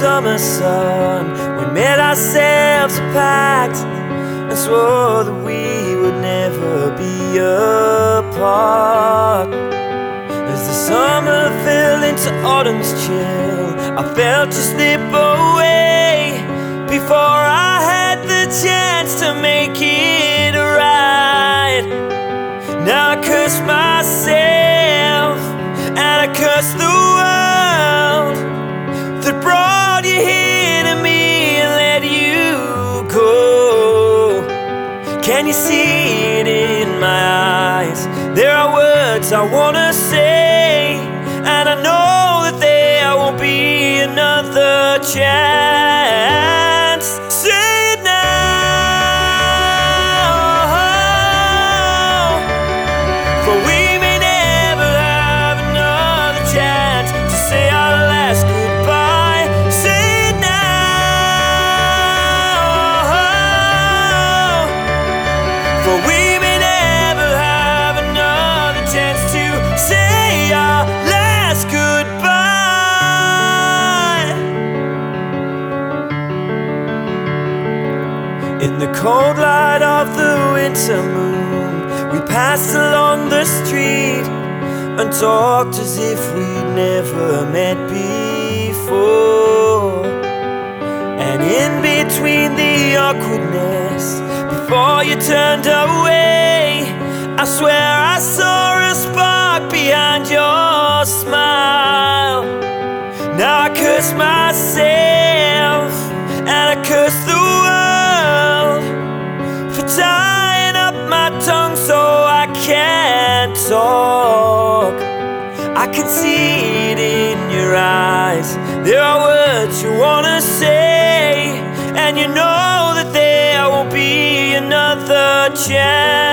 summer sun. We made ourselves a pact and swore that we would never be apart. As the summer fell into autumn's chill, I felt you slip away before I had the chance to make it right. Now I curse myself Can you see it in my eyes? There are words I wanna say, and I know that there won't be another chance. In the cold light of the winter moon, we passed along the street and talked as if we'd never met before. And in between the awkwardness, before you turned away, I swear I saw a spark behind your smile. Eyes. There are words you wanna say, and you know that there won't be another chance.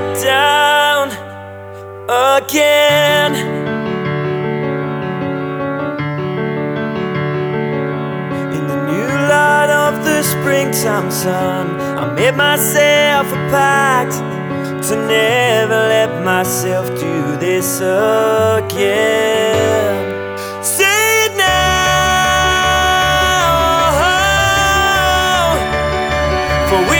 back down again. In the new light of the springtime sun, I made myself a pact to never let myself do this again. For we